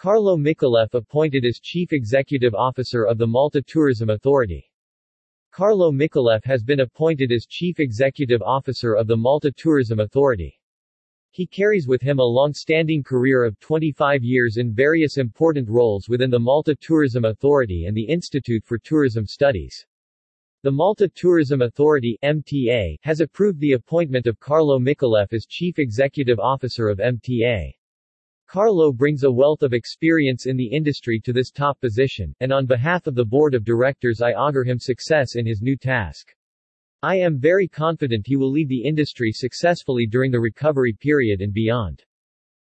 Carlo Micallef appointed as Chief Executive Officer of the Malta Tourism Authority. Carlo Micallef has been appointed as Chief Executive Officer of the Malta Tourism Authority. He carries with him a long-standing career of 25 years in various important roles within the Malta Tourism Authority and the Institute for Tourism Studies. The Malta Tourism Authority MTA, has approved the appointment of Carlo Micallef as Chief Executive Officer of MTA. Carlo brings a wealth of experience in the industry to this top position, and on behalf of the Board of Directors I augur him success in his new task. I am very confident he will lead the industry successfully during the recovery period and beyond.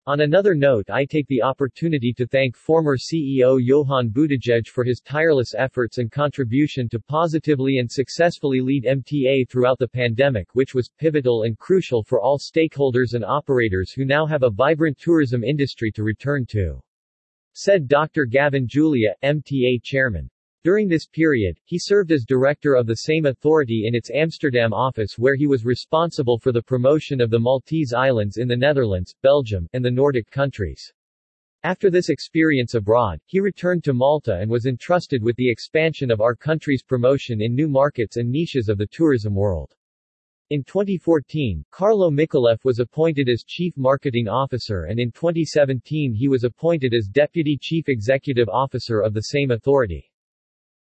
On another note I take the opportunity to thank former CEO Johan Buttigieg for his tireless efforts and contribution to positively and successfully lead MTA throughout the pandemic which was pivotal and crucial for all stakeholders and operators who now have a vibrant tourism industry to return to. Said Dr. Gavin Gulia, MTA chairman. During this period, he served as director of the same authority in its Amsterdam office where he was responsible for the promotion of the Maltese Islands in the Netherlands, Belgium, and the Nordic countries. After this experience abroad, he returned to Malta and was entrusted with the expansion of our country's promotion in new markets and niches of the tourism world. In 2014, Carlo Micallef was appointed as Chief Marketing Officer and in 2017 he was appointed as Deputy Chief Executive Officer of the same authority.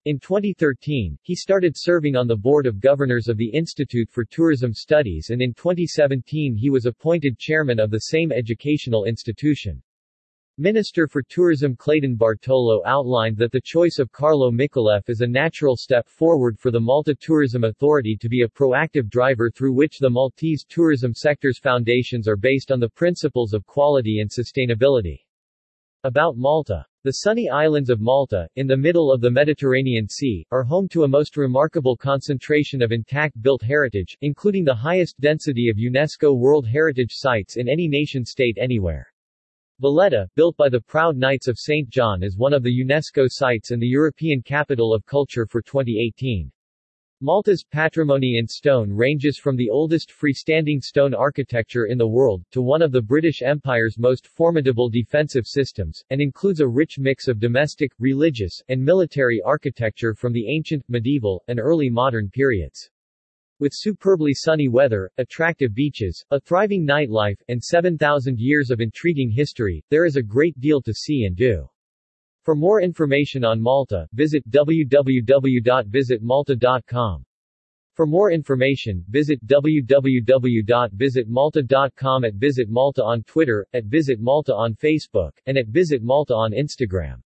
In 2013, he started serving on the Board of Governors of the Institute for Tourism Studies and in 2017 he was appointed chairman of the same educational institution. Minister for Tourism Clayton Bartolo outlined that the choice of Carlo Micallef is a natural step forward for the Malta Tourism Authority to be a proactive driver through which the Maltese tourism sector's foundations are based on the principles of quality and sustainability. About Malta the sunny islands of Malta, in the middle of the Mediterranean Sea, are home to a most remarkable concentration of intact built heritage, including the highest density of UNESCO World Heritage Sites in any nation-state anywhere. Valletta, built by the proud Knights of St. John is one of the UNESCO sites and the European Capital of Culture for 2018. Malta's patrimony in stone ranges from the oldest freestanding stone architecture in the world, to one of the British Empire's most formidable defensive systems, and includes a rich mix of domestic, religious, and military architecture from the ancient, medieval, and early modern periods. With superbly sunny weather, attractive beaches, a thriving nightlife, and 7,000 years of intriguing history, there is a great deal to see and do. For more information on Malta, visit www.visitmalta.com. For more information, visit www.visitmalta.com at Visit Malta on Twitter, at Visit Malta on Facebook, and at Visit Malta on Instagram.